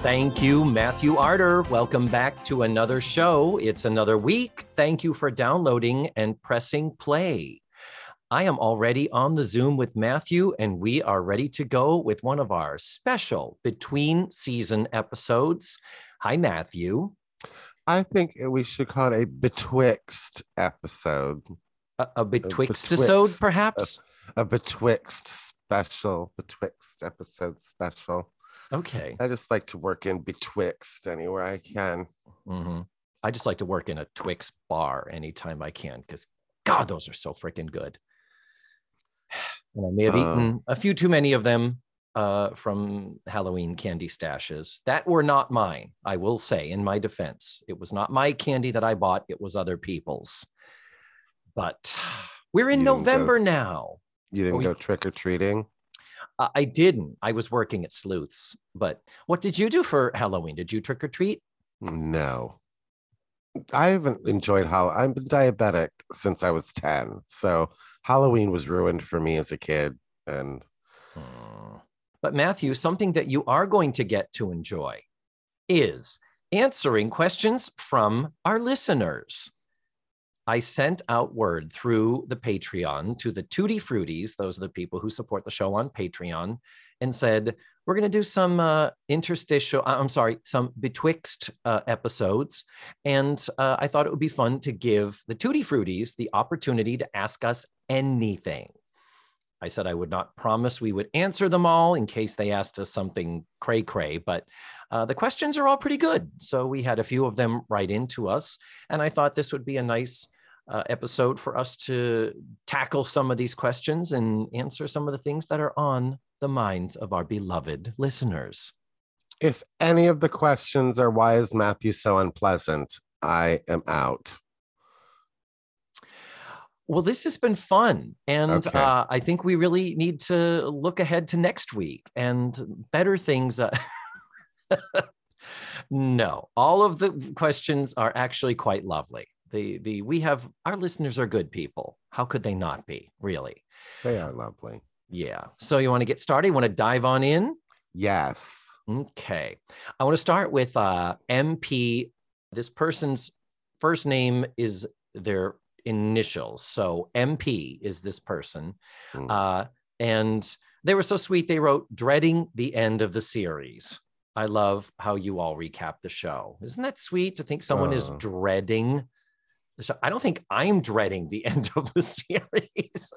Thank you, Matthew Arter. Welcome back to another show. It's another week. Thank you for downloading and pressing play. I am already on the Zoom with Matthew, and we are ready to go with one of our special between season episodes. Hi, Matthew. I think we should call it a betwixt episode. A, a betwixt episode, perhaps? A, a betwixt special, betwixt episode special. Okay. I just like to work in betwixt anywhere I can. Mm-hmm. I just like to work in a Twix bar anytime I can because, God, those are so freaking good. And I may have uh, eaten a few too many of them uh, from Halloween candy stashes that were not mine. I will say, in my defense, it was not my candy that I bought, it was other people's. But we're in November go, now. You didn't go trick or treating? Uh, I didn't. I was working at Sleuths. But what did you do for Halloween? Did you trick or treat? No. I haven't enjoyed Halloween. I've been diabetic since I was 10. So Halloween was ruined for me as a kid. And but Matthew, something that you are going to get to enjoy is answering questions from our listeners. I sent out word through the Patreon to the Tutti Fruities, those are the people who support the show on Patreon, and said, we're going to do some uh, interstitial, uh, I'm sorry, some betwixt uh, episodes. And uh, I thought it would be fun to give the Tutti Fruities the opportunity to ask us anything. I said I would not promise we would answer them all in case they asked us something cray cray, but uh, the questions are all pretty good. So we had a few of them write into us. And I thought this would be a nice uh, episode for us to tackle some of these questions and answer some of the things that are on the minds of our beloved listeners. If any of the questions are why is Matthew so unpleasant, I am out. Well, this has been fun. And okay. uh, I think we really need to look ahead to next week and better things. Uh... no, all of the questions are actually quite lovely the the we have our listeners are good people. How could they not be really? They are lovely. Yeah. So you want to get started? You want to dive on in? Yes. Okay. I want to start with uh mp this person's first name is their initials. So mp is this person. Mm. uh and they were so sweet they wrote dreading the end of the series. I love how you all recap the show. Isn't that sweet to think someone uh, is dreading so I don't think I'm dreading the end of the series.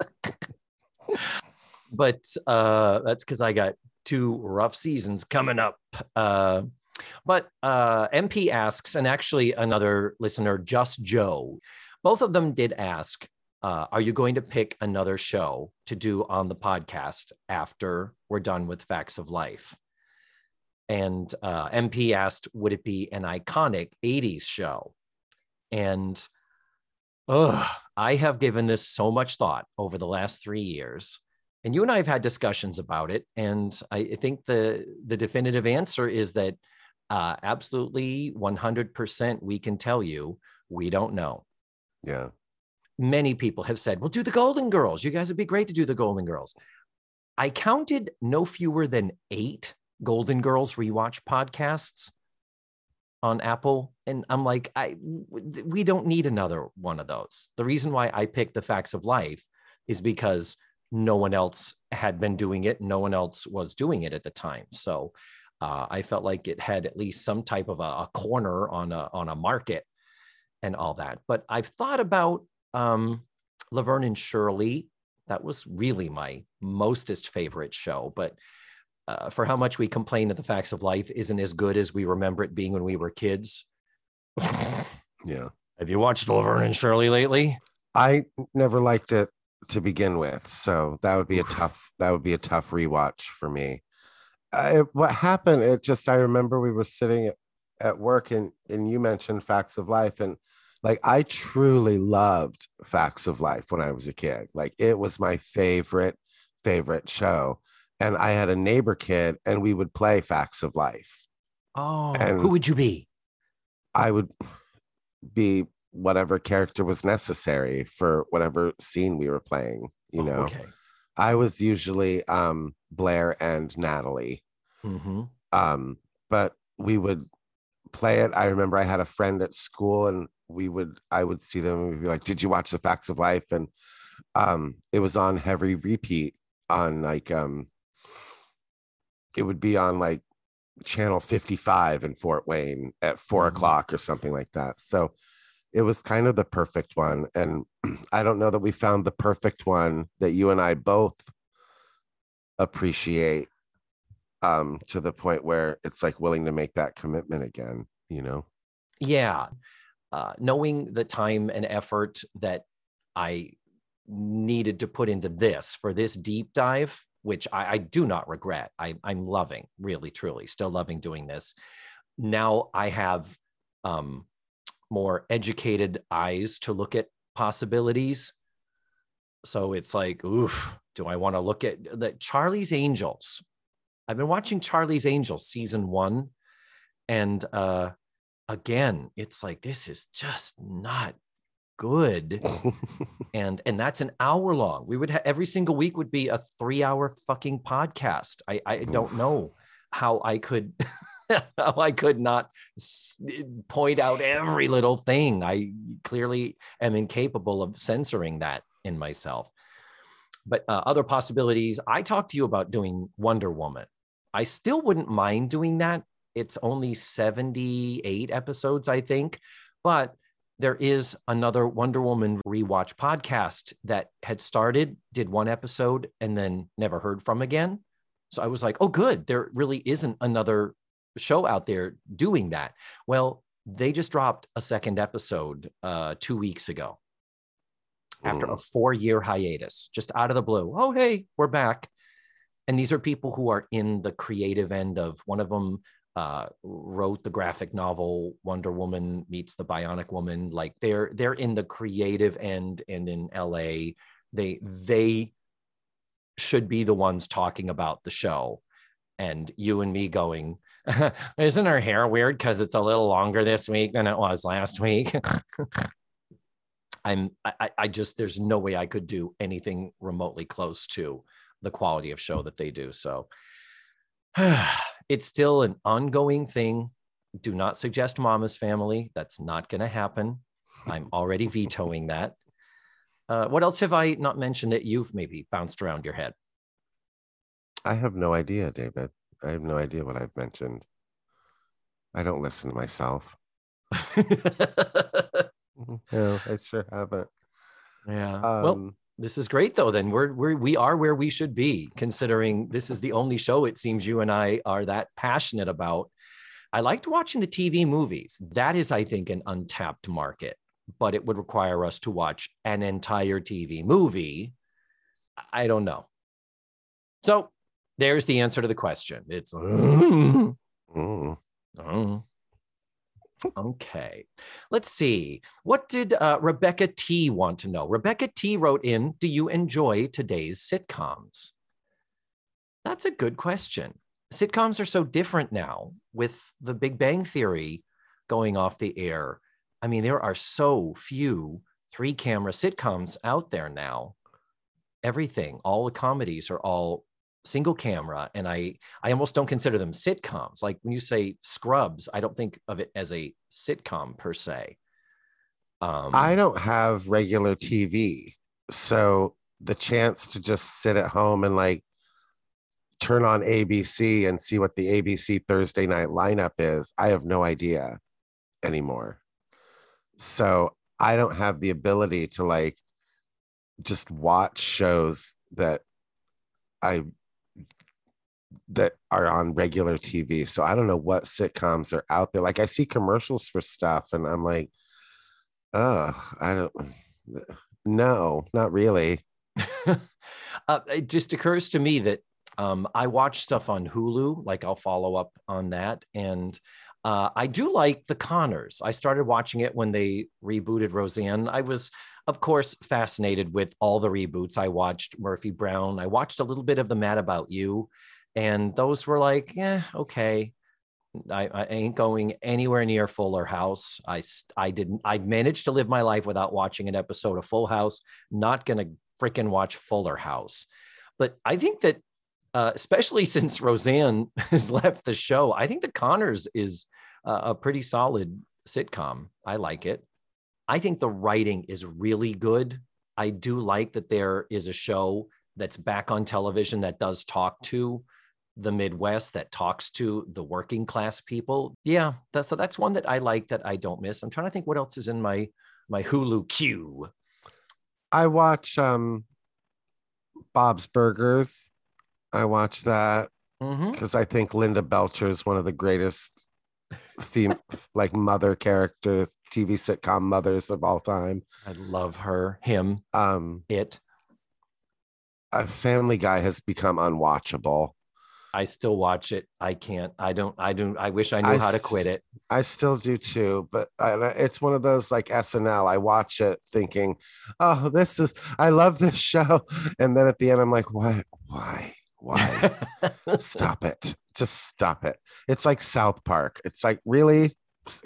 but uh, that's because I got two rough seasons coming up. Uh, but uh, MP asks, and actually another listener, Just Joe, both of them did ask, uh, are you going to pick another show to do on the podcast after we're done with Facts of Life? And uh, MP asked, would it be an iconic 80s show? And Oh, I have given this so much thought over the last three years. And you and I have had discussions about it. And I think the, the definitive answer is that uh, absolutely 100% we can tell you we don't know. Yeah. Many people have said, well, do the Golden Girls. You guys would be great to do the Golden Girls. I counted no fewer than eight Golden Girls rewatch podcasts on Apple. And I'm like, I we don't need another one of those. The reason why I picked the facts of life is because no one else had been doing it. No one else was doing it at the time. So uh, I felt like it had at least some type of a, a, corner on a on a market and all that. But I've thought about um, Laverne and Shirley. That was really my mostest favorite show. But uh, for how much we complain that the facts of life isn't as good as we remember it being when we were kids. yeah. Have you watched Laverne and Shirley lately? I never liked it to begin with, so that would be a tough that would be a tough rewatch for me. I, what happened? It just I remember we were sitting at, at work and and you mentioned Facts of Life and Like I truly loved Facts of Life when I was a kid. Like it was my favorite, favorite show. And I had a neighbor kid and we would play Facts of Life. Oh, And- who would you be? I would be whatever character was necessary for whatever scene we were playing, you Oh, know. Okay. I was usually um Blair and Natalie. hmm Um, but we would play it. I remember I had a friend at school and we would I would see them and we'd be like, Did you watch the facts of life? And um it was on heavy repeat on like um it would be on like channel 55 in Fort Wayne at 4 Mhm. o'clock or something like that. So it was kind of the perfect one. And I don't know that we found the perfect one that you and I both appreciate um to the point where it's like willing to make that commitment again, you know. Yeah. Uh, knowing the time and effort that I needed to put into this for this deep dive, which I, I do not regret. I, I'm loving, really, truly, still loving doing this. Now I have um, more educated eyes to look at possibilities. So it's like, oof, do I want to look at the Charlie's Angels? I've been watching Charlie's Angels season one, and uh, again, it's like this is just not good. and and that's an hour long. We would have every single week would be a three hour fucking podcast. I I don't know how I could how I could not point out every little thing. I clearly am incapable of censoring that in myself. But uh, other possibilities, I talked to you about doing Wonder Woman. I still wouldn't mind doing that. It's only 78 episodes, I think, but there is another Wonder Woman rewatch podcast that had started, did one episode, and then never heard from again. So I was like, oh, good. There really isn't another show out there doing that. Well, they just dropped a second episode uh, two weeks ago after a Mm. four year hiatus, just out of the blue. Oh, hey, we're back. And these are people who are in the creative end of one of them uh, wrote the graphic novel Wonder Woman meets the Bionic Woman. Like they're they're in the creative end and in LA. They they should be the ones talking about the show. And you and me going, isn't her hair weird because it's a little longer this week than it was last week? I'm I, I- I just there's no way I could do anything remotely close to the quality of show that they do. So it's still an ongoing thing. Do not suggest Mama's Family. That's not going to happen. I'm already vetoing that. Uh, what else have I not mentioned that you've maybe bounced around your head? I have no idea, David. I have no idea what I've mentioned. I don't listen to myself. No, I sure haven't. yeah. Um, well, this is great though. Then we're, we're we are where we should be, considering this is the only show it seems you and I are that passionate about. I liked watching the TV movies. That is, I think, an untapped market, but it would require us to watch an entire TV movie. I don't know. So there's the answer to the question. It's mm. Oh. Okay. Let's see. What did uh, Rebecca T want to know? Rebecca T wrote in Do you enjoy today's sitcoms? That's a good question. Sitcoms are so different now with the Big Bang Theory going off the air. I mean, there are so few three camera sitcoms out there now. Everything, all the comedies are all single camera and i i almost don't consider them sitcoms like when you say scrubs i don't think of it as a sitcom per se um I don't have regular TV. So the chance to just sit at home and like turn on ABC and see what the ABC Thursday night lineup is, I have no idea anymore. So I don't have the ability to like just watch shows that I that are on regular TV. So I don't know what sitcoms are out there. Like I see commercials for stuff and I'm like, oh, I don't no, not really. uh, it just occurs to me that um, I watch stuff on Hulu, like I'll follow up on that. And Uh, I do like The Conners. I started watching it when they rebooted Roseanne. I was, of course, fascinated with all the reboots. I watched Murphy Brown. I watched a little bit of The Mad About You, and those were like, yeah, okay. I, I ain't going anywhere near Fuller House. I I didn't. I managed to live my life without watching an episode of Full House. Not gonna freaking watch Fuller House. But I think that, uh, especially since Roseanne has left the show, I think The Conners is uh, a pretty solid sitcom. I like it. I think the writing is really good. I do like that there is a show that's back on television that does talk to the Midwest that talks to the working class people. Yeah, that's so that's one that I like that I don't miss. I'm trying to think what else is in my my Hulu queue. I watch um Bob's Burgers. I watch that because I think Linda Belcher is one of the greatest theme like mother characters, TV sitcom mothers of all time. I love her, him, Um, it. a Family Guy has become unwatchable. I still watch it. I can't. I don't. I don't. I wish I knew I how to quit it. I still do too, but I, it's one of those like SNL. I watch it thinking, "Oh, this is I love this show," and then at the end, I'm like, "Why? Why? Why? stop it! Just stop it!" It's like South Park. It's like really,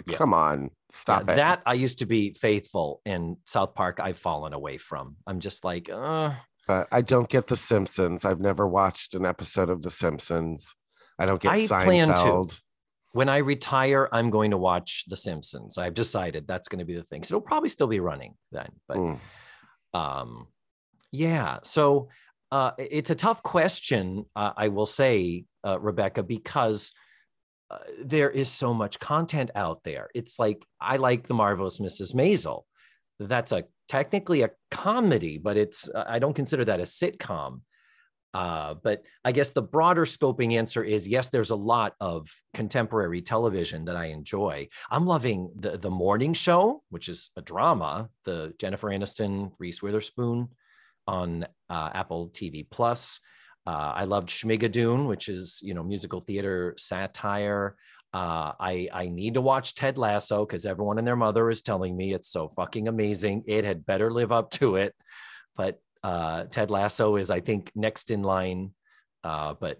Yeah. come on, Yeah, stop it. That I used to be faithful in South Park. I've fallen away from. I'm just like, uh, but I don't get The Simpsons. I've never watched an episode of The Simpsons. I don't get I plan to. Seinfeld. when I retire, I'm going to watch The Simpsons. I've decided that's going to be the thing. So it'll probably still be running then. But Mm. um, yeah. So uh, it's a tough question, uh, I will say, uh, Rebecca, because uh, there is so much content out there. It's like I like the marvelous Mrs. Maisel. That's a technically a comedy, but it's uh, I don't consider that a sitcom. Uh, but I guess the broader scoping answer is yes, there's a lot of contemporary television that I enjoy. I'm loving the the morning show, which is a drama, the Jennifer Aniston, Reese Witherspoon on uh, Apple TV Plus. Uh, I loved Schmigadoon, which is you know musical theater satire. Uh, I I need to watch Ted Lasso because everyone and their mother is telling me it's so fucking amazing. It had better live up to it, but uh, Ted Lasso is I think next in line. Uh, but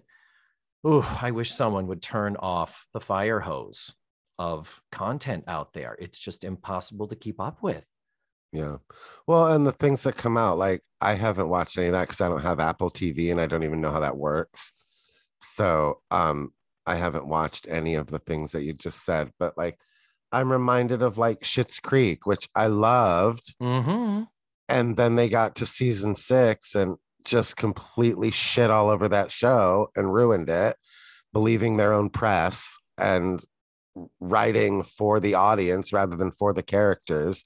ooh, I wish someone would turn off the fire hose of content out there. It's just impossible to keep up with. Yeah. Well, and the things that come out, like I haven't watched any of that because I don't have Apple TV and I don't even know how that works. So um I haven't watched any of the things that you just said, but like I'm reminded of like Schitt's Creek, which I loved. Mm-hmm. And then they got to season six and just completely shit all over that show and ruined it, believing their own press and writing for the audience rather than for the characters.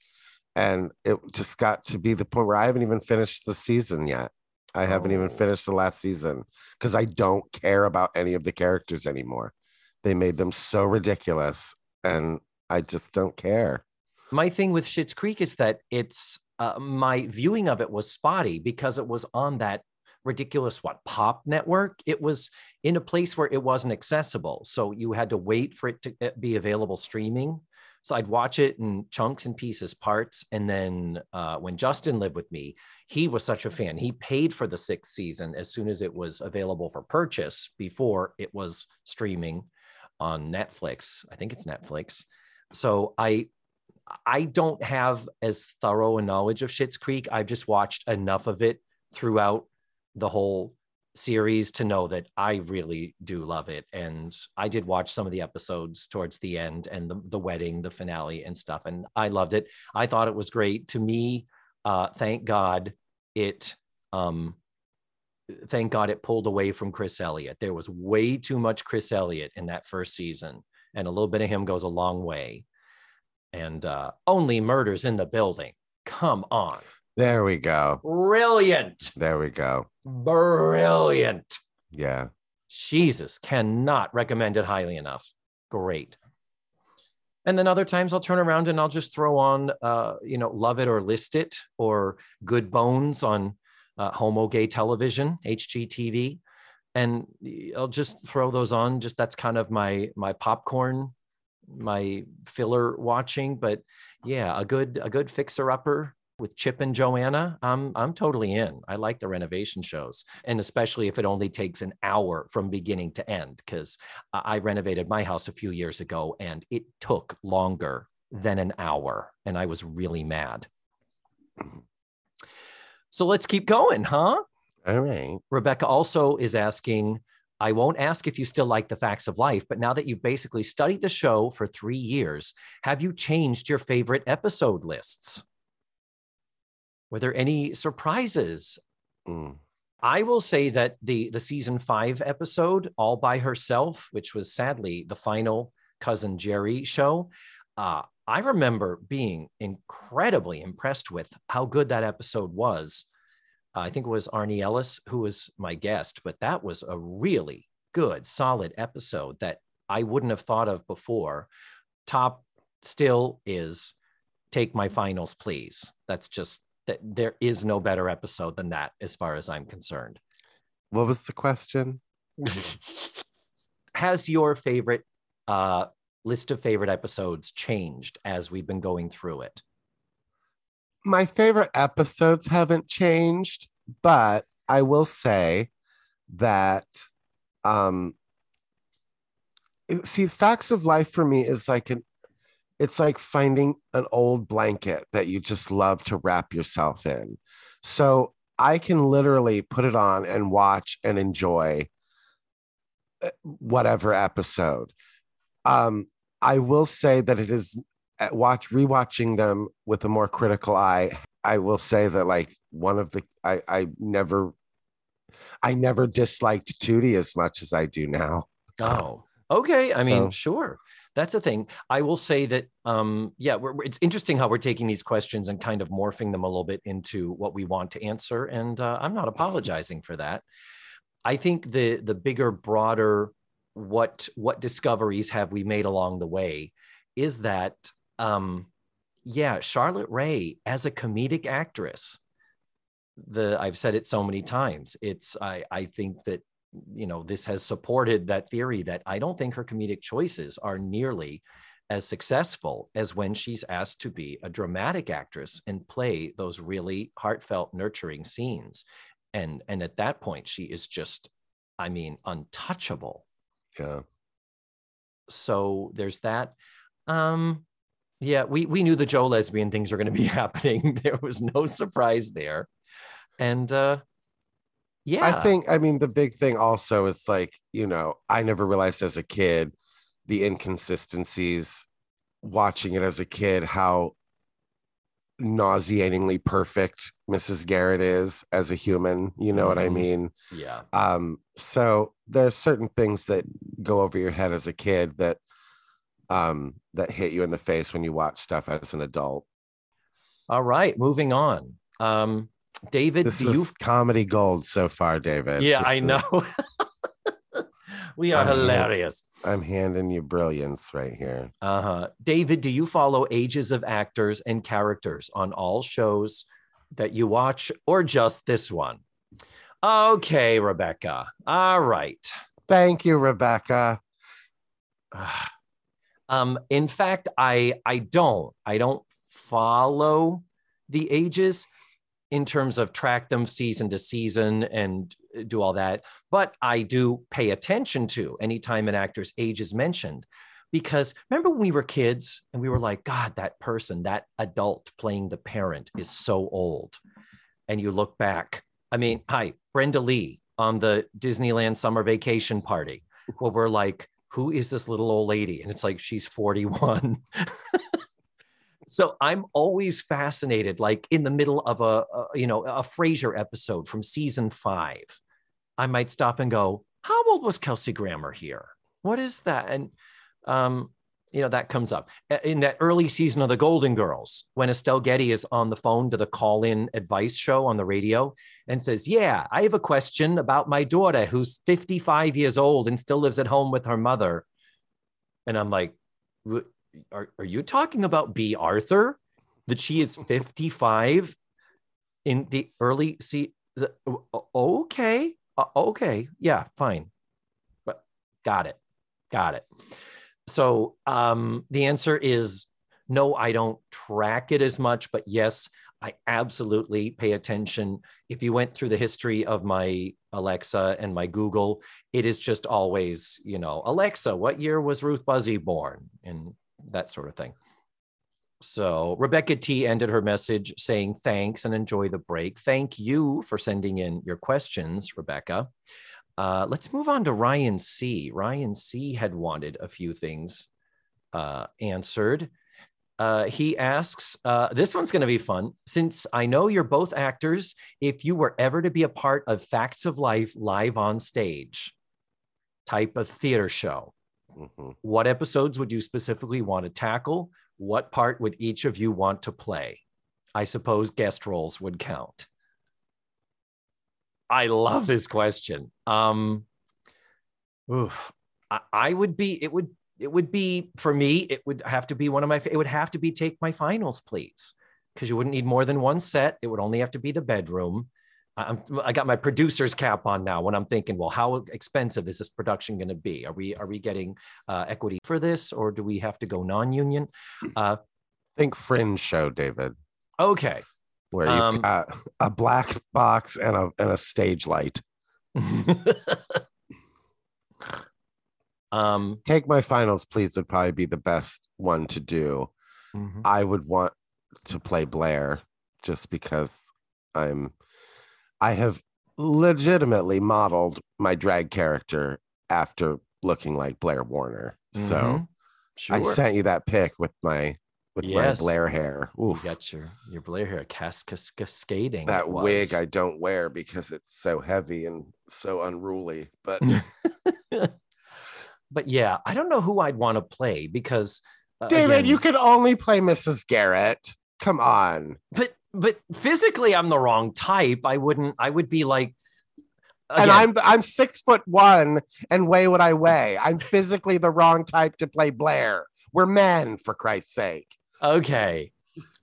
And it just got to be the point where I haven't even finished the season yet. I haven't even Oh. finished the last season because I don't care about any of the characters anymore. They made them so ridiculous and I just don't care. my thing with Schitt's Creek is that it's uh, my viewing of it was spotty because it was on that ridiculous what pop network it was in a place where it wasn't accessible so you had to wait for it to uh, be available streaming so i'd watch it in chunks and pieces parts and then uh, when justin lived with me he was such a fan. He paid for the sixth season as soon as it was available for purchase before it was streaming on netflix. I think it's netflix. So i I don't have as thorough a knowledge of Schitt's Creek. I've just watched enough of it throughout the whole series to know that I really do love it. And I did watch some of the episodes towards the end and the, the wedding, the finale, and stuff. And I loved it. I thought it was great. To me, uh, thank God it um thank God it pulled away from Chris Elliott. There was way too much Chris Elliott in that first season, and a little bit of him goes a long way and uh, only murders in the building. Come on. There we go. Brilliant. There we go. Brilliant. Yeah. Jesus, cannot recommend it highly enough. Great. And then other times I'll turn around and I'll just throw on, uh, you know, Love It or List It or Good Bones on uh, Homo Gay Television, HGTV. And I'll just throw those on. Just that's kind of my my popcorn my filler watching, but yeah, a good a good fixer upper with Chip and Joanna, I'm I'm totally in. I like the renovation shows, and especially if it only takes an hour from beginning to end. Because I renovated my house a few years ago, and it took longer than an hour, and I was really mad. So let's keep going, huh? All right. Rebecca also is asking. I won't ask if you still like the facts of life, but now that you've basically studied the show for three years, have you changed your favorite episode lists? Were there any surprises? Mm. I will say that the the season five episode, all by herself, which was sadly the final cousin Jerry show, uh, I remember being incredibly impressed with how good that episode was. I think it was Arnie Ellis who was my guest, but that was a really good, solid episode that I wouldn't have thought of before. Top still is Take My Finals, Please. That's just that there is no better episode than that, as far as I'm concerned. What was the question? Has your favorite uh, list of favorite episodes changed as we've been going through it? My favorite episodes haven't changed, but I will say that um see facts of life for me is like an it's like finding an old blanket that you just love to wrap yourself in. So I can literally put it on and watch and enjoy uh, whatever episode. Um, I will say that it is uh, watch rewatching them with a more critical eye. I will say that like one of the I I never I never disliked Tootie as much as I do now. Oh, okay. I mean, So- sure. That's a thing. I will say that, um, yeah, we're- it's interesting how we're taking these questions and kind of morphing them a little bit into what we want to answer. And uh, I'm not apologizing for that. I think the the bigger, broader, what what discoveries have we made along the way is that, um, yeah, Charlotte Rae as a comedic actress. The I've said it so many times. It's I I think that you know this has supported that theory that i don't think her comedic choices are nearly as successful as when she's asked to be a dramatic actress and play those really heartfelt nurturing scenes. And and at that point she is just i mean untouchable. Yeah. so there's that. Um yeah we we knew the Jo lesbian things were going to be happening. There was no surprise there. And uh yeah I think, I mean, the big thing also is like, you know, I never realized as a kid the inconsistencies watching it as a kid, how nauseatingly perfect Mrs. Garrett is as a human. You know what I Mhm. mean? yeah Um, so there's certain things that go over your head as a kid that um that hit you in the face when you watch stuff as an adult. All right, moving on. Um, David, This do is you? comedy gold so far, David. Yeah, This I is- know. we are I mean- hilarious. I'm handing you brilliance right here. Uh huh. David, do you follow ages of actors and characters on all shows that you watch, or just this one? Okay, Rebecca. All right. Thank you, Rebecca. Um, in fact, I I don't I don't follow the ages in terms of track them season to season and uh, do all that, but I do pay attention to anytime an actor's age is mentioned. Because remember when we were kids and we were like, God, that person, that adult playing the parent is so old. And you look back. I mean, hi, Brenda Lee on the Disneyland summer vacation party, where we're like, who is this little old lady? And it's like, she's 41. so I'm always fascinated, like in the middle of a, a you know, a Frasier episode from season five, I might stop and go, how old was Kelsey Grammer here? What is that? And, um, you know, that comes up in that early season of the Golden Girls when Estelle Getty is on the phone to the call in advice show on the radio and says, Yeah, I have a question about my daughter who's 55 years old and still lives at home with her mother. And I'm like, "Wh- Are, are you talking about Bea Arthur? That she is 55 in the early see okay okay yeah fine but got it got it so um, the answer is no, I don't track it as much, but yes, I absolutely pay attention. If you went through the history of my Alexa and my Google, it is just always, you know, Alexa, what year was Ruth Buzzi born? And that sort of thing. So Rebecca T ended her message saying thanks and enjoy the break. Thank you for sending in your questions, Rebecca. Uh, let's move on to Ryan C. Ryan C had wanted a few things uh, answered. Uh, he asks, uh, this one's going to be fun. Since I know you're both actors, if you were ever to be a part of Facts of Life live on stage type of theater show, Mm-hmm. what episodes would you specifically want to tackle? What part would each of you want to play? I suppose guest roles would count. I love this question. Um, oof, I, I would be. It would. It would be for me. It would have to be one of my. It would have to be take my finals, please, because you wouldn't need more than one set. It would only have to be the bedroom. I- I'm, I got my producer's cap on now when I'm thinking, well, how expensive is this production going to be? Are we are we getting uh, equity for this, or do we have to go non-union? Uh, Think Fringe show, David, okay. where you've Um, got a black box and a and a stage light. um, Take my finals, please, would probably be the best one to do. mhm. I would want to play Blair just because I'm I have legitimately modeled my drag character after looking like Blair Warner. So Mhm. I Sure. sent you that pic with my with Yes. my Blair hair. You got your your Blair hair cas- cas- cascading. that wig. I don't wear because it's so heavy and so unruly. But but yeah, I don't know who I'd want to play because uh, David, again- you can only play Mrs. Garrett. Come on. but but physically I'm the wrong type. I wouldn't. I would be like. and I'm I'm six foot one and weigh what I weigh. I'm physically the wrong type to play Blair. We're men, for Christ's sake. okay.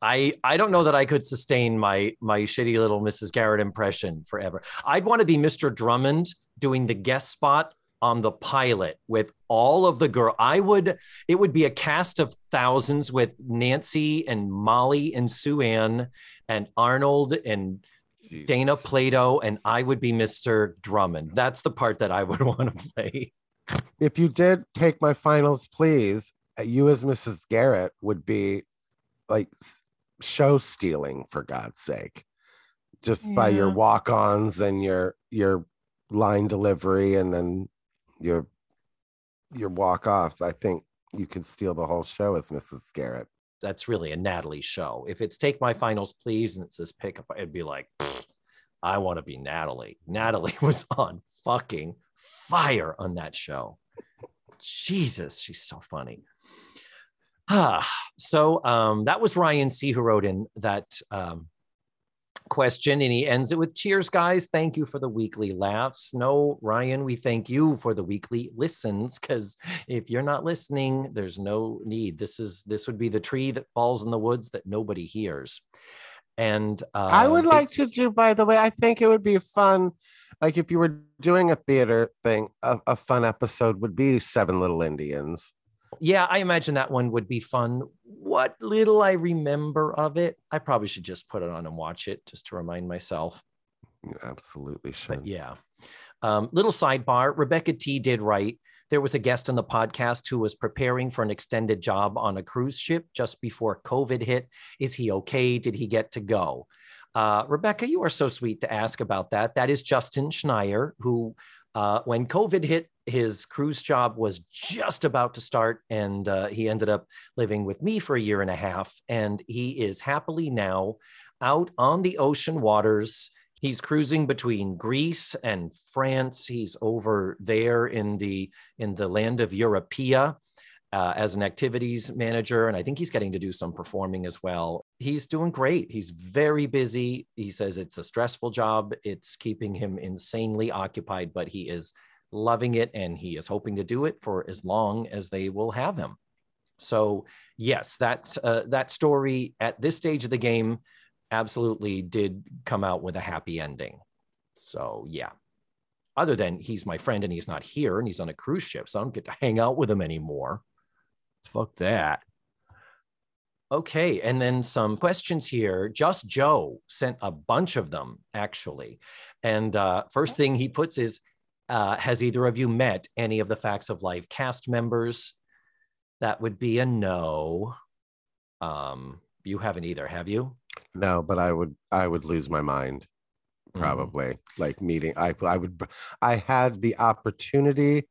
I I don't know that I could sustain my my shitty little Mrs. Garrett impression forever. I'd want to be Mr. Drummond doing the guest spot on the pilot with all of the girl. I would it would be a cast of thousands with Nancy and Molly and Sue Ann and Arnold and Dana Plato and I would be Mr. Drummond. That's the part that I would want to play. If you did take my finals, please, uh, you as Mrs. Garrett would be like show stealing for God's sake. Just by your walk-ons and your your line delivery and then your your walk off, I think you could steal the whole show as Mrs. Garrett. That's really a Natalie show. If it's take my finals, please, and it says pick up, it'd be like, I want to be Natalie. Natalie was on fucking fire on that show. Jesus, she's so funny. Ah, so um, that was Ryan C. who wrote in that um, question, and he ends it with Cheers, guys. Thank you for the weekly laughs. No, Ryan, we thank you for the weekly listens because if you're not listening, there's no need. This is this would be the tree that falls in the woods that nobody hears. And uh, I would it- like to do, by the way, I think it would be fun. Like if you were doing a theater thing, a, a fun episode would be Seven Little Indians. Yeah, I imagine that one would be fun. What little I remember of it, I probably should just put it on and watch it just to remind myself. You absolutely should. But yeah. Um, little sidebar Rebecca T did write. There was a guest on the podcast who was preparing for an extended job on a cruise ship just before COVID hit. Is he okay? Did he get to go? Uh, Rebecca, you are so sweet to ask about that. That is Justin Schneier, who, uh, when COVID hit, his cruise job was just about to start, and uh, he ended up living with me for a year and a half. And he is happily now out on the ocean waters he's cruising between Greece and France. He's over there in the in the land of Europea uh, as an activities manager, and I think he's getting to do some performing as well. He's doing great. He's very busy. He says it's a stressful job. It's keeping him insanely occupied, but he is loving it, and he is hoping to do it for as long as they will have him. So yes, that uh, that story at this stage of the game absolutely did come out with a happy ending. So yeah. Other than he's my friend and he's not here and he's on a cruise ship, so I don't get to hang out with him anymore. Fuck that. Okay, and then some questions here. Just Joe sent a bunch of them actually, and uh, first thing he puts is, uh, "Has either of you met any of the Facts of Life cast members?" That would be a no. Um, you haven't either, have you? No, but I would I would lose my mind Mm. probably like meeting I I would I had the opportunity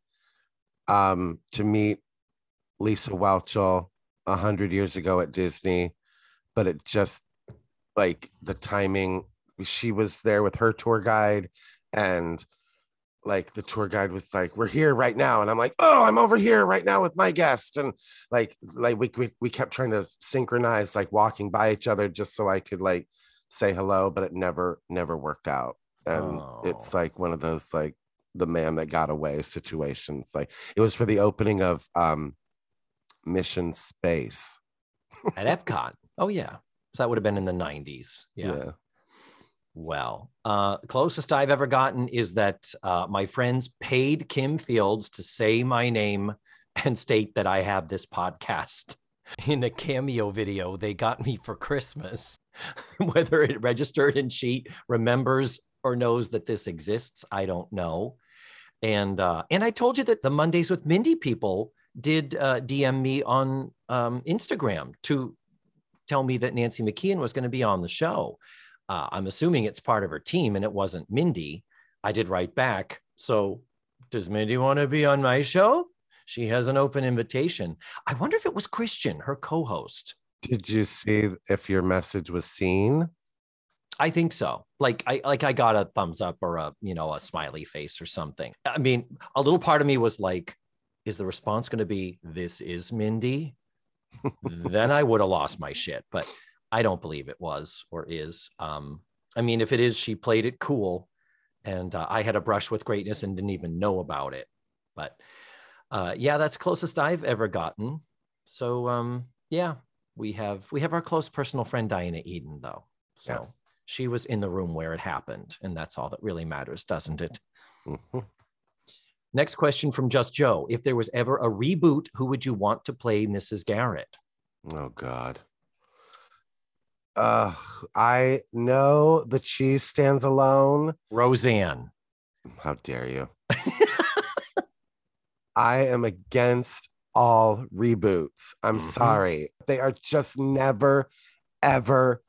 um to meet Lisa Whelchel a hundred years ago at Disney, but it just like the timing she was there with her tour guide and like the tour guide was like we're here right now. And i'm like oh i'm over here right now with my guest. And like like we, we, we kept trying to synchronize like walking by each other just so i could like say hello but it never never worked out. And it's Oh. like one of those like the man that got away situations. Like it was for the opening of um mission space At Epcot. Oh yeah, so that would have been in the '90s. yeah. Well, uh, closest I've ever gotten is that uh, my friends paid Kim Fields to say my name and state that I have this podcast. In a cameo video they got me for Christmas. Whether it registered and she remembers or knows that this exists, I don't know. And uh, and I told you that the Mondays with Mindy people did uh, DM me on um, Instagram to tell me that Nancy McKeon was going to be on the show. Uh, I'm assuming it's part of her team and it wasn't Mindy. I did write back. So, does Mindy want to be on my show? She has an open invitation. I wonder if it was Christian, her co host. did you see if your message was seen I think so. Like I like I got a thumbs up or a you know a smiley face or something. I mean, a little part of me was like, is the response going to be this is Mindy? then I would have lost my shit. But I don't believe it was or is. Um, I mean, if it is, she played it cool, and uh, I had a brush with greatness and didn't even know about it. But uh, yeah, that's closest I've ever gotten. So um, yeah, we have we have our close personal friend Diana Eden though. So Yeah. she was in the room where it happened, and that's all that really matters, doesn't it? Mhm. Next question from Just Joe: If there was ever a reboot, who would you want to play Mrs. Garrett? Oh God. Uh, I know the cheese stands alone. Roseanne. How dare you? I am against all reboots. I'm Mhm. sorry. They are just never, ever,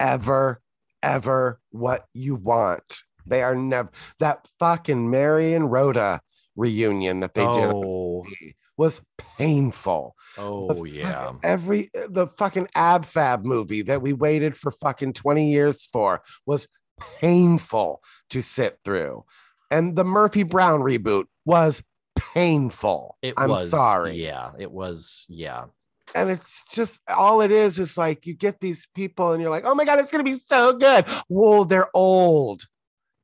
ever, ever what you want. They are never that fucking Mary and Rhoda reunion that they did oh, was painful. Oh fuck- yeah. Every the fucking Ab Fab movie that we waited for fucking 20 years for was painful to sit through. And the Murphy Brown reboot was painful. It I'm was sorry. Yeah, it was. Yeah. And it's just all it is is like you get these people and you're like, oh my God, it's gonna be so good. Whoa, they're old.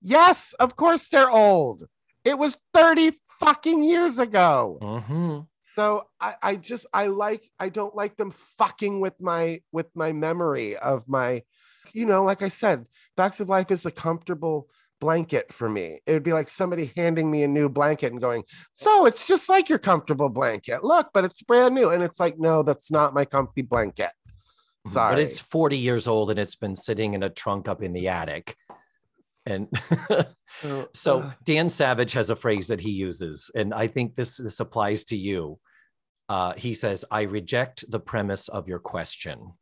Yes, of course they're old. It was 30 fucking years ago. hmm so I, I just i like i don't like them fucking with my with my memory of my you know like i said facts of life is a comfortable blanket for me. It would be like somebody handing me a new blanket and going so it's just like your comfortable blanket. Look but it's brand new. And it's like no that's not my comfy blanket. Sorry But it's 40 years old and it's been sitting in a trunk up in the attic. And so uh, Dan Savage has a phrase that he uses, and I think this this applies to you. Uh, he says, "I reject the premise of your question."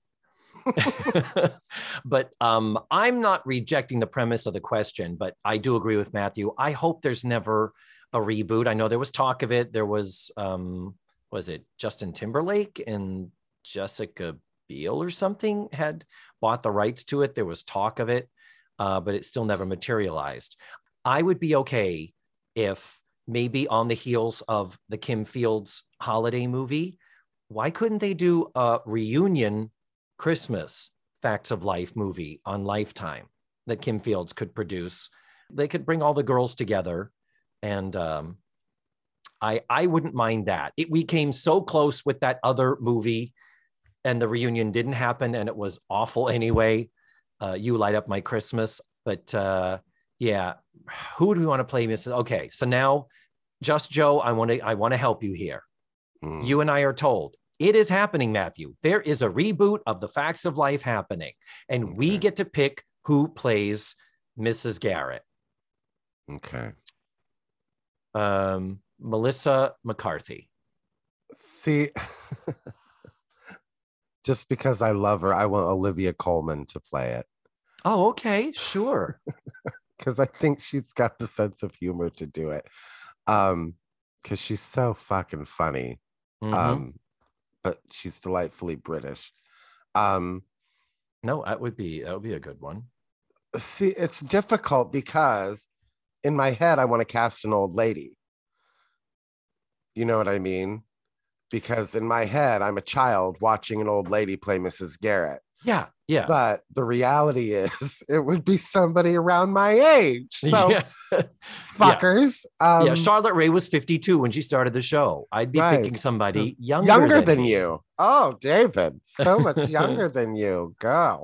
but um, I'm not rejecting the premise of the question, but I do agree with Matthew. I hope there's never a reboot. I know there was talk of it. There was, um, was it Justin Timberlake and Jessica Biel or something had bought the rights to it? There was talk of it, uh, but it still never materialized. I would be okay if maybe on the heels of the Kim Fields holiday movie, why couldn't they do a reunion Christmas Facts of Life movie on Lifetime that Kim Fields could produce? They could bring all the girls together, and um, I I wouldn't mind that. It, we came so close with that other movie, and the reunion didn't happen, and it was awful anyway. Uh, you light up my Christmas, but uh, yeah, who do we want to play, Mrs. Okay, so now, just Joe, I want to I want to help you here mm, you and I are told It is happening, Matthew. There is a reboot of the Facts of Life happening, and we get to pick who plays Mrs. Garrett. Okay. Um, Melissa McCarthy. See, just because I love her, I want Olivia Colman to play it Oh, okay, sure. because I think she's got the sense of humor to do it. Um, because she's so fucking funny. Mhm. Um, but she's delightfully British. Um, no, that would be that would be a good one. see, it's difficult because in my head, I want to cast an old lady. You know what I mean? Because in my head, I'm a child watching an old lady play Mrs. Garrett. Yeah, yeah. But the reality is, it would be somebody around my age. So, yeah. fuckers. Um, yeah, Charlotte Rae was 52 when she started the show. I'd be Right. picking somebody younger, younger than, me. you. Oh, David, so much younger than you. God.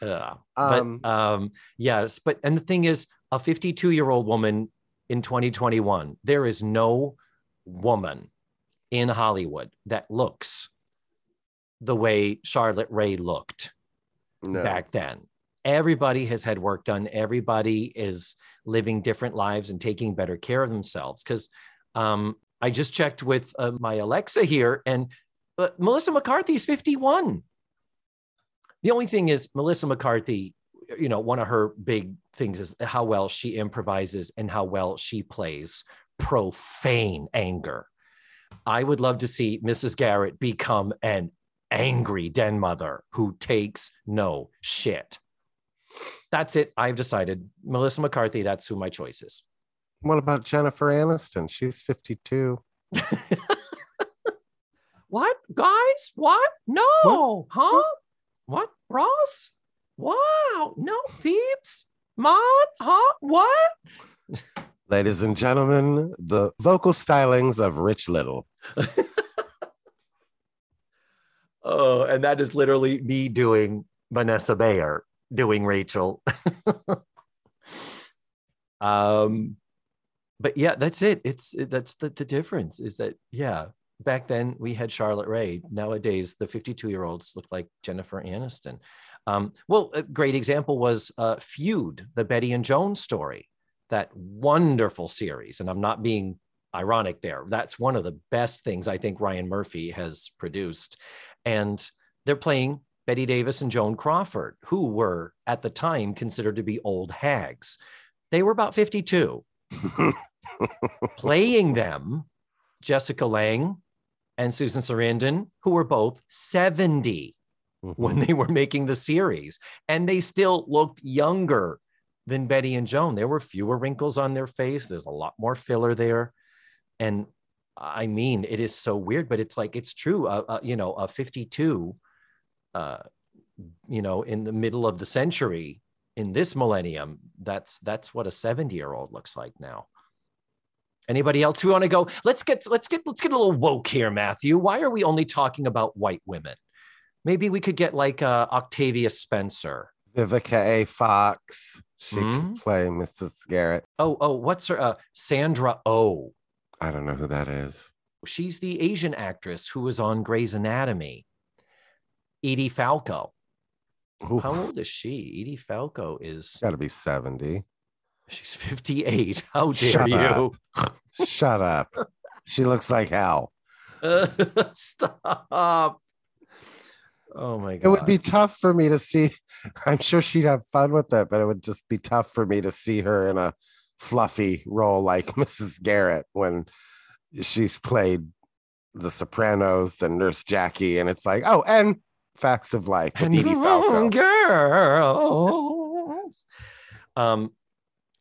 Yeah. Um, but um, yes, but and the thing is, a 52 year old woman in 2021, there is no woman in Hollywood that looks the way Charlotte Rae looked no. back then. Everybody has had work done. Everybody is living different lives and taking better care of themselves. Because um, I just checked with uh, my Alexa here, and uh, Melissa McCarthy is 51. The only thing is, Melissa McCarthy, you know, one of her big things is how well she improvises and how well she plays profane anger. I would love to see Mrs. Garrett become an angry den mother who takes no shit. That's it. I've decided. Melissa McCarthy, that's who my choice is. What about Jennifer Aniston? She's 52. What, guys? What? No, huh? What, Ross? Wow, no, Phoebes? Mom? Huh? What? Ladies and gentlemen, the vocal stylings of Rich Little. Oh, and that is literally me doing Vanessa Bayer doing Rachel. um, but yeah, that's it. It's that's the, the difference is that yeah, back then we had Charlotte Rae. Nowadays, the 52 year olds look like Jennifer Aniston. Um, well, a great example was uh, Feud, the Bette and Joan story, that wonderful series. And I'm not being ironic there. That's one of the best things I think Ryan Murphy has produced. And they're playing Bette Davis and Joan Crawford, who were at the time considered to be old hags. They were about 52. playing them, Jessica Lange and Susan Sarandon, who were both 70 mm-hmm. when they were making the series. And they still looked younger than Bette and Joan. There were fewer wrinkles on their face, there's a lot more filler there. And I mean, it is so weird, but it's like, it's true. Uh, uh, you know, a 52, uh, you know, in the middle of the century, in this millennium, that's that's what a 70 year old looks like now. Anybody else who want to go? Let's get let's get let's get a little woke here, Matthew. Why are we only talking about white women? Maybe we could get like uh, Octavia Spencer. Vivica A. Fox. She Hmm? could play Mrs. Garrett. Oh, oh, what's her? Uh, Sandra Oh. I don't know who that is. She's the Asian actress who was on Grey's Anatomy. Edie Falco. Ooh, How old is she? Edie Falco is Gotta be 70. she's 58. How dare Shut you? Shut up. She looks like hell. Stop. Oh my god. It would be tough for me to see. I'm sure she'd have fun with it, but it would just be tough for me to see her in a fluffy role like Mrs. Garrett when she's played The Sopranos and Nurse Jackie, and it's like, oh, and Facts of Life with Edie Falco. girls. Um,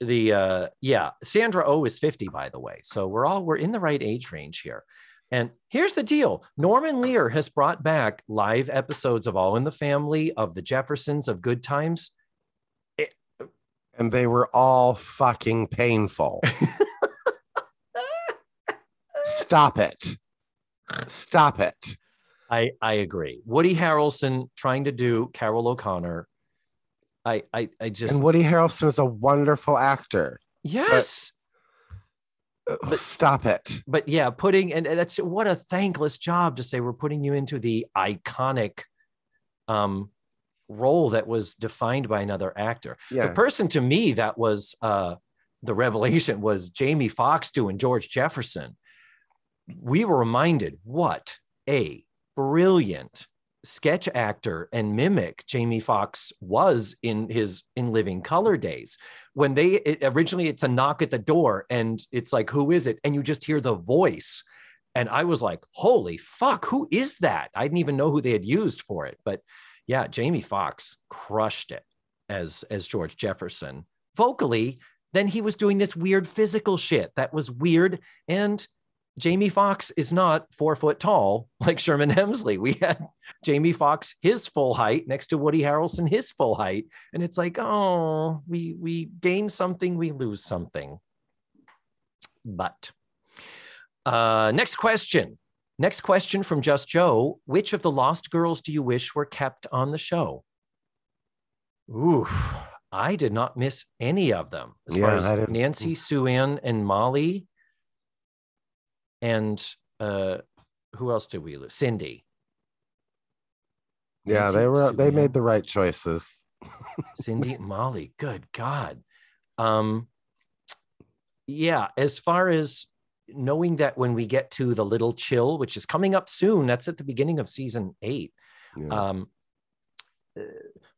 the uh, yeah, Sandra O is 50, by the way. So we're all we're in the right age range here. And here's the deal: Norman Lear has brought back live episodes of All in the Family, of The Jeffersons, of Good Times. And they were all fucking painful. Stop it. Stop it. I I agree. Woody Harrelson trying to do Carroll O'Connor. I I I just And Woody Harrelson is a wonderful actor. yes. Uh, Stop it. but yeah, putting and and that's what a thankless job to say we're putting you into the iconic um role that was defined by another actor. Yeah. The person to me that was uh the revelation was Jamie Foxx doing George Jefferson. We were reminded what a brilliant sketch actor and mimic Jamie Foxx was in his in Living Color days. When they it, originally it's a knock at the door and it's like who is it and you just hear the voice and I was like holy fuck who is that? I didn't even know who they had used for it but yeah Jamie Foxx crushed it as as George Jefferson vocally then he was doing this weird physical shit that was weird and Jamie Foxx is not four foot tall like Sherman Hemsley. We had Jamie Foxx his full height next to Woody Harrelson his full height, and it's like, oh, we we gain something, we lose something. But uh, next question. Next question from Just Joe. Which of the Lost Girls do you wish were kept on the show? Ooh, I did not miss any of them. As far as Nancy, Sue Ann, and Molly, and uh, who else did we lose? Cindy. Yeah, Nancy they were they made the right choices. Cindy, Molly. Good God. Um, yeah, as far as knowing that when we get to the little chill, which is coming up soon, that's at the beginning of season eight. Yeah. Um, uh,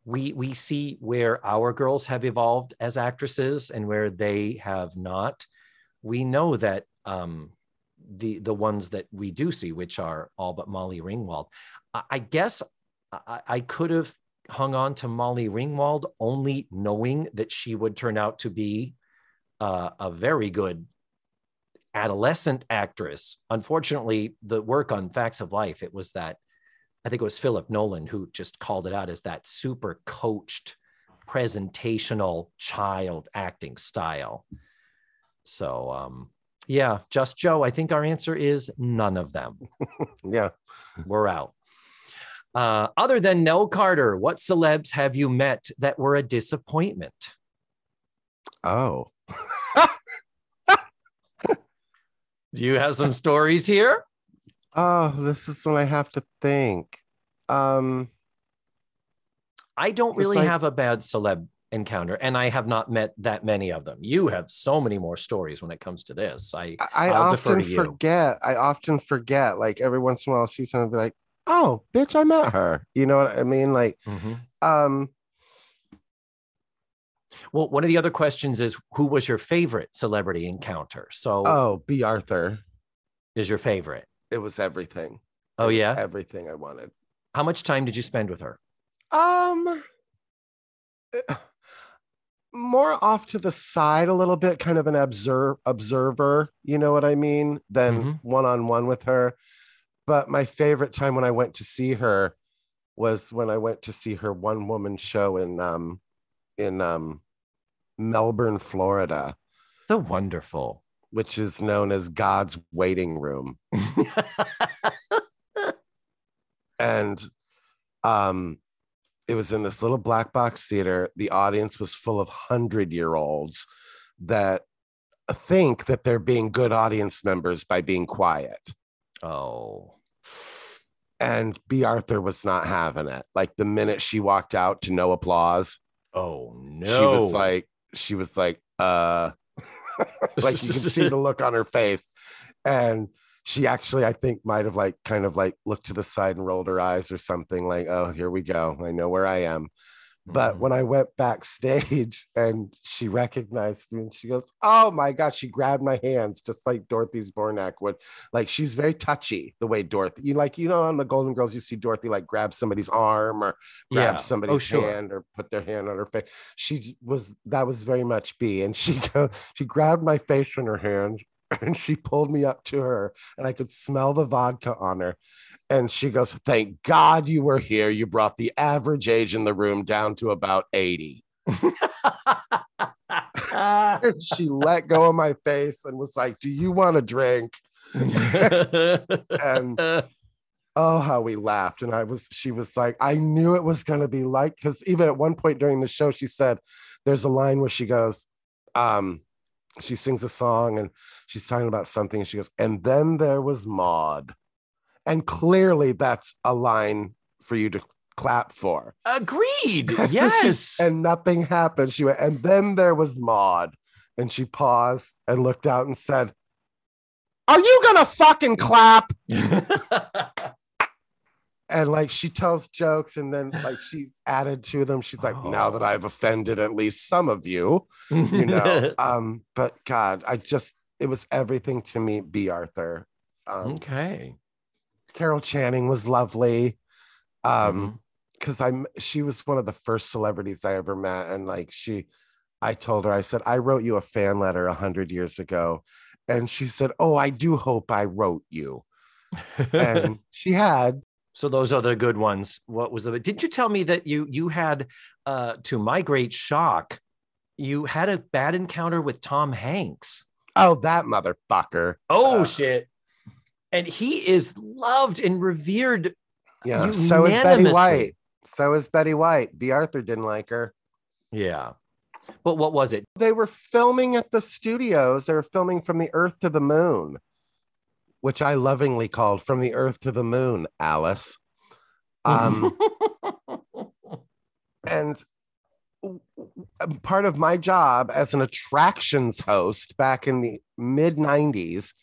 we we see where our girls have evolved as actresses and where they have not. We know that um, the the ones that we do see, which are all but Molly Ringwald, I, I guess I, I could have hung on to Molly Ringwald only knowing that she would turn out to be uh, a very good adolescent actress. Unfortunately, the work on Facts of Life, it was that I think it was Philip Nolan who just called it out as that super coached, presentational child acting style. So, um, yeah, just Joe. I think our answer is none of them. yeah. We're out. Uh, other than Nell Carter, what celebs have you met that were a disappointment? Oh. Do you have some stories here? Oh, this is when I have to think. Um, I don't really like- have a bad celeb encounter, and I have not met that many of them. You have so many more stories when it comes to this. I I, I I'll often forget. I often forget. Like every once in a while, I'll see someone and be like, "Oh, bitch, I met her." You know what I mean? Like, Mhm. um, well, one of the other questions is who was your favorite celebrity encounter? So, oh, Bea Arthur. is your favorite? It was everything. Oh yeah. everything I wanted. How much time did you spend with her? Um, more off to the side a little bit, kind of an observe observer. You know what I mean? Than one on one with her. But my favorite time when I went to see her was when I went to see her one woman show in um in um Melbourne, Florida, The wonderful. which is known as God's waiting room. and um it was in this little black box theater. The audience was full of 100 year olds that think that they're being good audience members by being quiet. Oh. and Bea Arthur was not having it. Like the minute she walked out to no applause Oh no. she was like she was like uh like you can see the look on her face. And she actually i think might have like kind of like looked to the side and rolled her eyes or something like oh here we go i know where i am but Mhm. when i went backstage and she recognized me and she goes oh my god she grabbed my hands just like dorothy Zbornak would like she's very touchy the way dorothy you like you know on the golden girls you see dorothy like grab somebody's arm or grab yeah. somebody's oh, sure. hand or put their hand on her face. She was that was very much Bea, and she go, she grabbed my face in her hand and she pulled me up to her, and I could smell the vodka on her. And she goes, "Thank God you were here. You brought the average age in the room down to about 80." And she let go of my face and was like, "Do you want a drink?" And oh, how we laughed. And I was, she was like, I knew it was going to be like, because even at one point during the show, she said, there's a line where she goes, um, she sings a song and she's talking about something and she goes, and then there was Maud. And clearly that's a line for you to clap for. Agreed. So she- yes. and nothing happened. She went, and then there was Maud. And she paused and looked out and said, Are you gonna fucking clap? And like she tells jokes and then like she's added to them. She's like, now that Oh. I've offended at least some of you, you know. um, but God, I just it was everything to me, Bea Arthur. Um, okay. Carol Channing was lovely. Um, because I'm she was one of the first celebrities I ever met, and like she, I told her, I said, I wrote you a fan letter a hundred years ago, and she said, Oh, I do hope I wrote you, and she had. So those are the good ones. What was the? Didn't you tell me that you you had, uh, to my great shock, you had a bad encounter with Tom Hanks? Oh, that motherfucker. Oh Uh, shit! And he is loved and revered. Yeah. So is Betty. White. So is Betty White. Bea Arthur didn't like her. Yeah, but what was it? They were filming at the studios. They were filming from the Earth to the Moon, which I lovingly called "From the Earth to the Moon." Alice. Um, and part of my job as an attractions host back in the mid 90s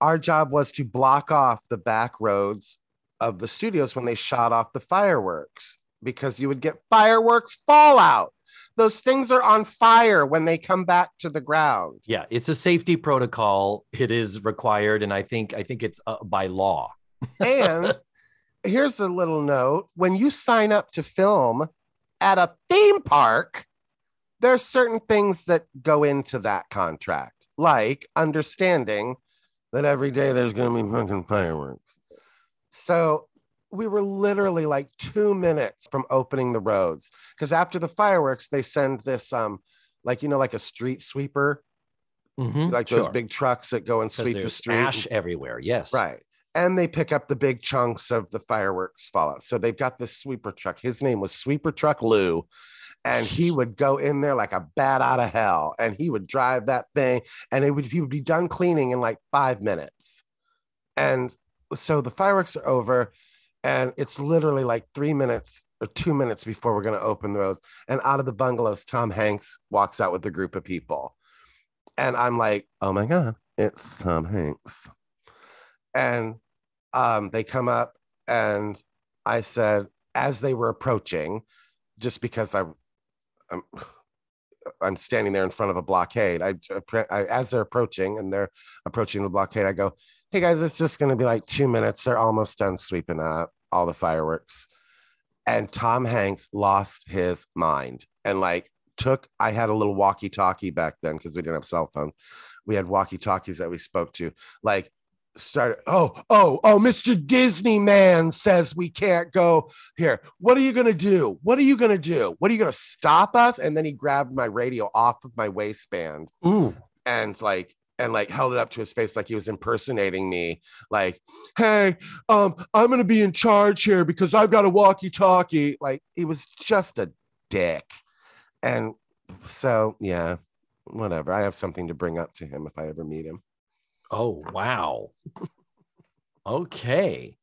our job was to block off the back roads of the studios when they shot off the fireworks because you would get fireworks fallout those things are on fire when they come back to the ground yeah, it's a safety protocol. It is required, and I think I think it's uh, by law. and here's a little note when you sign up to film at a theme park there's certain things that go into that contract like understanding that every day there's going to be fucking fireworks so we were literally like two minutes from opening the roads because after the fireworks they send this um like you know like a street sweeper Mhm, like those big trucks that go and sweep the street ash everywhere. Yes, Right. And they pick up the big chunks of the fireworks fallout. So they've got this sweeper truck. His name was Sweeper Truck Lou. And he would go in there like a bat out of hell. And he would drive that thing and it would he would be done cleaning in like five minutes. And so the fireworks are over. And it's literally like three minutes or two minutes before we're gonna open the roads. And out of the bungalows, Tom Hanks walks out with a group of people. And I'm like, oh my God, it's Tom Hanks and um, they come up and i said as they were approaching just because I, i'm i'm standing there in front of a blockade I, I as they're approaching and they're approaching the blockade i go hey guys it's just going to be like two minutes. They're almost done sweeping up all the fireworks. And tom hanks lost his mind and like took i had a little walkie talkie back then because we didn't have cell phones. We had walkie talkies that we spoke to like started oh oh oh mr disney man says we can't go here. What are you gonna do? What are you gonna do? What are you gonna stop us? And then he grabbed my radio off of my waistband Ooh. and like and like held it up to his face like he was impersonating me like hey um i'm gonna be in charge here because i've got a walkie talkie like he was just a dick and so yeah whatever i have something to bring up to him if i ever meet him Oh, wow. okay.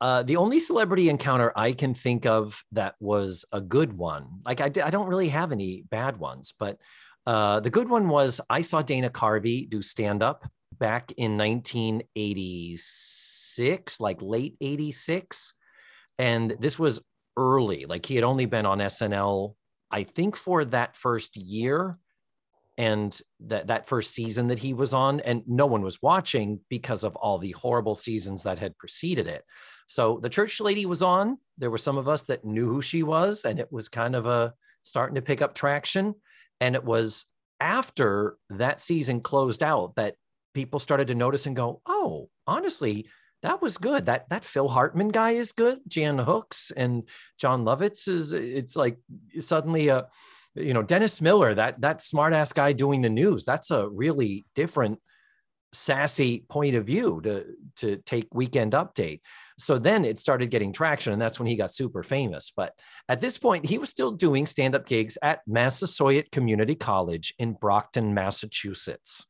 Uh, the only celebrity encounter I can think of that was a good one, like I, d- I don't really have any bad ones, but uh, the good one was I saw Dana Carvey do stand up back in 1986, like late 86. And this was early, like he had only been on SNL, I think, for that first year and that that first season that he was on and no one was watching because of all the horrible seasons that had preceded it. So the church lady was on. There were some of us that knew who she was and it was kind of a starting to pick up traction and it was after that season closed out that people started to notice and go oh honestly that was good. That that phil hartman guy is good. Jan hooks and jon lovitz is it's like suddenly a you know dennis miller that that smart ass guy doing the news. That's a really different sassy point of view to to take weekend update so then it started getting traction and that's when he got super famous but at this point he was still doing stand-up gigs at massasoit community college in brockton massachusetts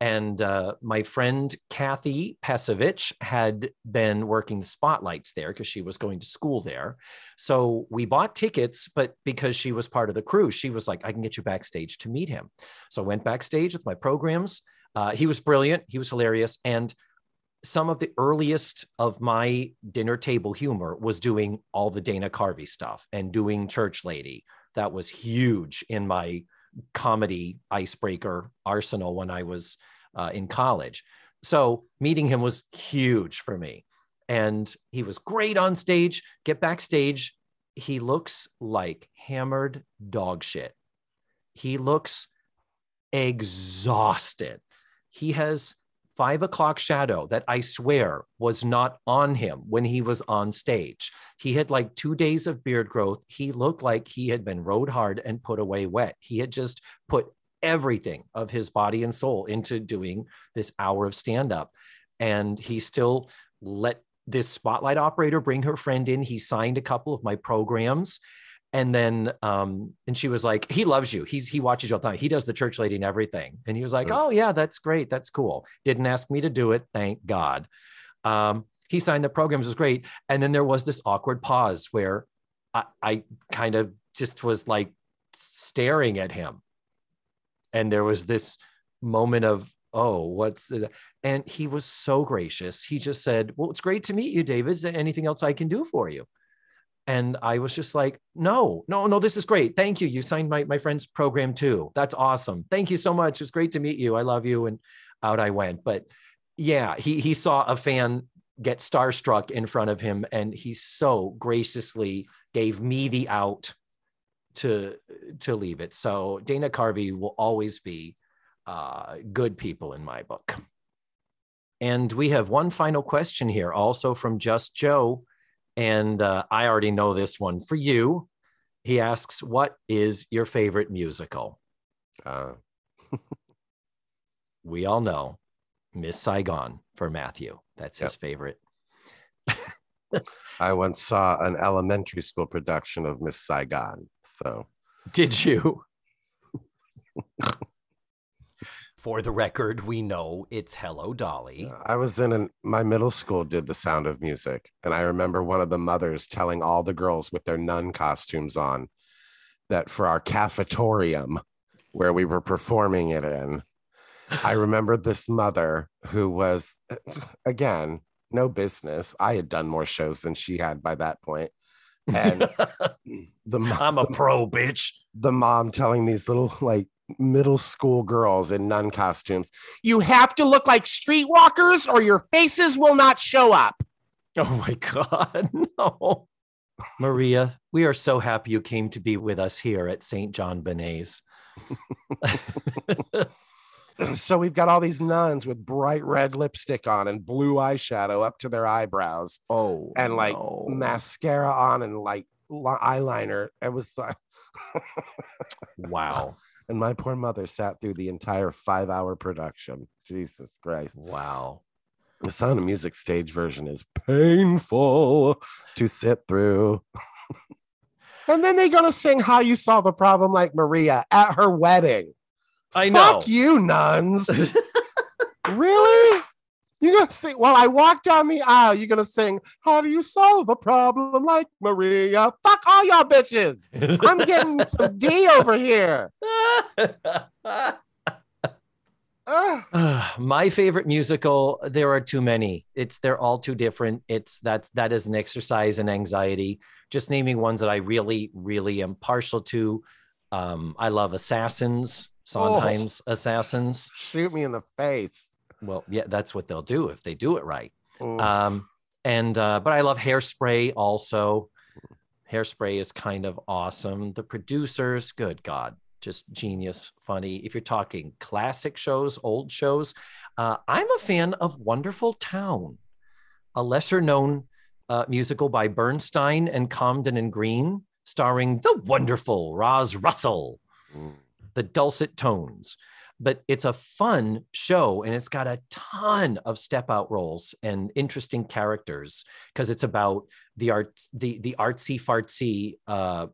and uh, my friend Kathy Pesevich had been working the spotlights there because she was going to school there. So we bought tickets, but because she was part of the crew, she was like, I can get you backstage to meet him. So I went backstage with my programs. Uh, he was brilliant, he was hilarious. And some of the earliest of my dinner table humor was doing all the Dana Carvey stuff and doing Church Lady. That was huge in my comedy icebreaker arsenal when I was uh, in college. So meeting him was huge for me. And he was great on stage. Get backstage, he looks like hammered dog shit. He looks exhausted. He has five o'clock shadow that I swear was not on him when he was on stage. He had like two days of beard growth. He looked like he had been rode hard and put away wet. He had just put everything of his body and soul into doing this hour of stand up. And he still let this spotlight operator bring her friend in. He signed a couple of my programs and then um and she was like he loves you. He's he watches you all the time. He does the church lady and everything. And he was like oh yeah that's great. That's cool. Didn't ask me to do it. Thank god. Um he signed the programs was great. And then there was this awkward pause where i, I kind of just was like staring at him. And there was this moment of oh what's and he was so gracious. He just said well it's great to meet you david. Is there anything else i can do for you and I was just like, no, no, no, this is great. Thank you. You signed my, my friend's program too. That's awesome. Thank you so much. It's great to meet you. I love you. And out I went. But yeah, he, he saw a fan get starstruck in front of him and he so graciously gave me the out to, to leave it. So Dana Carvey will always be uh, good people in my book. And we have one final question here, also from Just Joe. And uh, I already know this one for you. He asks, What is your favorite musical? Uh. we all know Miss Saigon for Matthew. That's his yep. favorite. I once saw an elementary school production of Miss Saigon. So, did you? For the record, we know it's Hello Dolly. I was in an, my middle school did the sound of music. And I remember one of the mothers telling all the girls with their nun costumes on that for our cafetorium where we were performing it in, I remember this mother who was, again, no business. I had done more shows than she had by that point. And the I'm a pro, bitch. The mom telling these little like middle school girls in nun costumes. You have to look like streetwalkers or your faces will not show up. Oh my God. No. Maria, we are so happy you came to be with us here at St. John Benet's. so we've got all these nuns with bright red lipstick on and blue eyeshadow up to their eyebrows. Oh, and like no. mascara on and like eyeliner. It was uh, like, wow. And my poor mother sat through the entire five hour production. Jesus Christ. Wow. The Sound of Music stage version is painful to sit through. and then they're going to sing How You Solve the Problem Like Maria at her wedding. I know. Fuck you, nuns. really? You're gonna sing while I walk down the aisle, you're gonna sing, How do you solve a problem like Maria? Fuck all y'all bitches. I'm getting some D over here. my favorite musical there are too many. It's they're all too different. It's that that is an exercise in anxiety. Just naming ones that i really really am partial to. Um i love assassins sondheim's oh, assassins. Shoot me in the face well, yeah, that's what they'll do if they do it right. Um, and uh, but I love Hairspray also. Hairspray is kind of awesome. The producers, good God, just genius, funny. If you're talking classic shows, old shows, uh, I'm a fan of Wonderful Town, a lesser known uh, musical by Bernstein and Comden and Green, starring the wonderful Roz Russell, mm. the dulcet tones. But it's a fun show and it's got a ton of step out roles and interesting characters because it's about the arts the the artsy fartsy uh,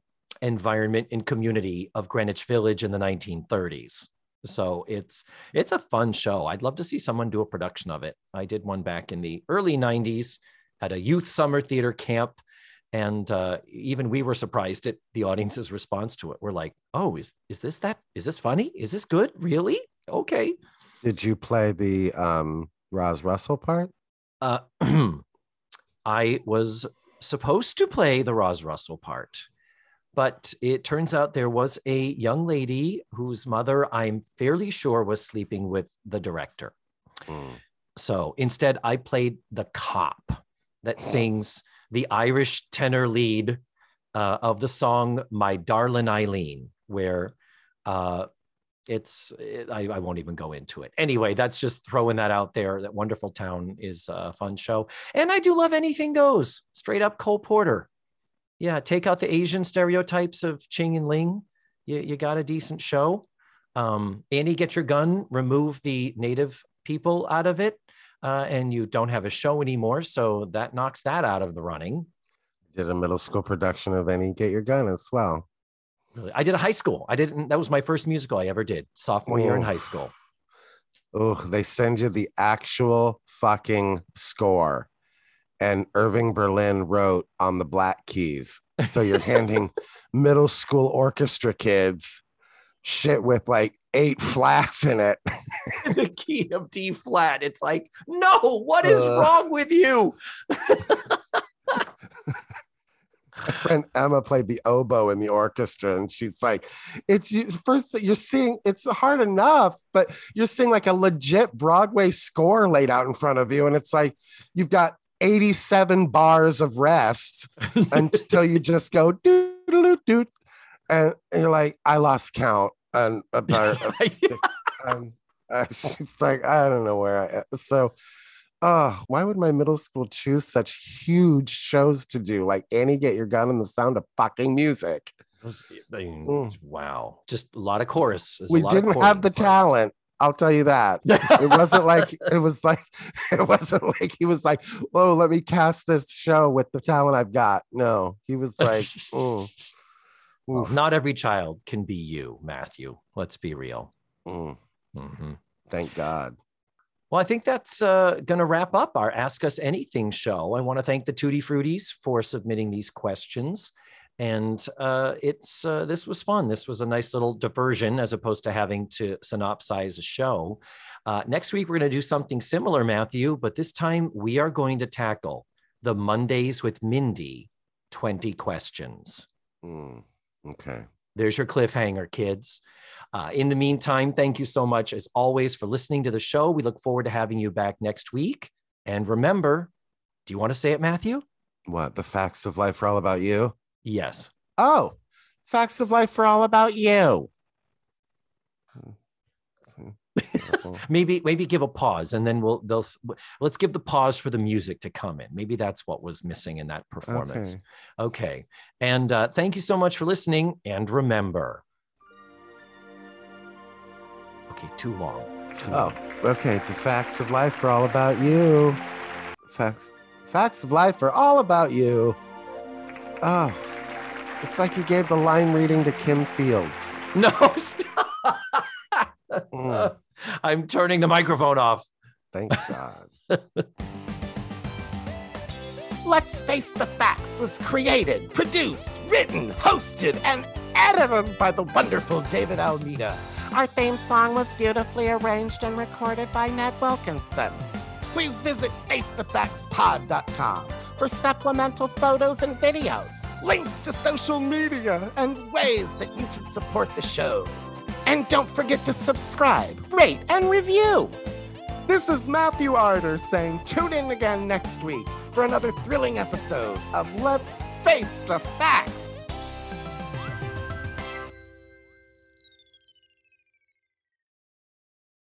environment and community of Greenwich Village in the 1930s. So it's it's a fun show. I'd love to see someone do a production of it. I did one back in the early 90s at a youth summer theater camp and uh, even we were surprised at the audience's response to it. We're like, "Oh, is is this that? Is this funny? Is this good? Really? Okay." Did you play the um Roz Russell part? Uh, I was supposed to play the Roz Russell part, but it turns out there was a young lady whose mother I'm fairly sure was sleeping with the director. Mm. So instead, I played the cop that sings the Irish tenor lead uh, of the song "My Darling Eileen," where uh, it's it, I, I, won't even go into it. Anyway, that's just throwing that out there. That Wonderful Town is a fun show, and I do love Anything Goes. Straight up Cole Porter. Yeah, take out the Asian stereotypes of Ching and Ling. You, you got a decent show. Um, Annie, get your gun. Remove the native people out of it uh, and you don't have a show anymore. So that knocks that out of the running. Did a middle school production of Annie Get Your Gun as well. Really? I did a high school. I didn't, that was my first musical I ever did, sophomore year in high school. Oh, they send you the actual fucking score. And Irving Berlin wrote on the black keys. So you're handing middle school orchestra kids shit with like eight flats in it. the key of D flat. It's like, no, what is uh, wrong with you? My friend Emma played the oboe in the orchestra, and she's like, "It's first you're seeing it's hard enough, but you're seeing like a legit Broadway score laid out in front of you, and it's like you've got 87 bars of rest until you just go do do do, and you're like, I lost count and about um, like I don't know where I am. so uh why would my middle school choose such huge shows to do like Annie get your gun and the sound of fucking music was, I mean, mm. wow just a lot of chorus we didn't have the talent I'll tell you that it wasn't like it was like it wasn't like he was like, "Oh, let me cast this show with the talent I've got." No, he was like, mm. Well, not every child can be you, Matthew. Let's be real. Mm. Mm-hmm. Thank God. Well, I think that's uh, going to wrap up our Ask Us Anything show. I want to thank the Tutti Fruities for submitting these questions. And uh, it's uh, this was fun. This was a nice little diversion as opposed to having to synopsize a show. Uh, next week, we're going to do something similar, Matthew, but this time we are going to tackle the Mondays with Mindy 20 questions. Mm. Okay. There's your cliffhanger, kids. Uh, in the meantime, thank you so much, as always, for listening to the show. We look forward to having you back next week. And remember, do you want to say it, Matthew? What? The facts of life are all about you? Yes. Oh, facts of life are all about you. maybe maybe give a pause and then we'll they'll let's give the pause for the music to come in. Maybe that's what was missing in that performance. Okay, okay. and uh, thank you so much for listening and remember okay too long too oh okay the facts of life are all about you. Facts facts of life are all about you. Oh it's like you gave the line reading to kim fields. No mm. I'm turning the microphone off. Thank God. Let's Face the Facts was created, produced, written, hosted, and edited by the wonderful David Almeida. Our theme song was beautifully arranged and recorded by Ned Wilkinson. Please visit FaceTheFactsPod.com for supplemental photos and videos, links to social media, and ways that you can support the show. And don't forget to subscribe, rate, and review. This is Matthew Arder saying tune in again next week for another thrilling episode of Let's Face the Facts.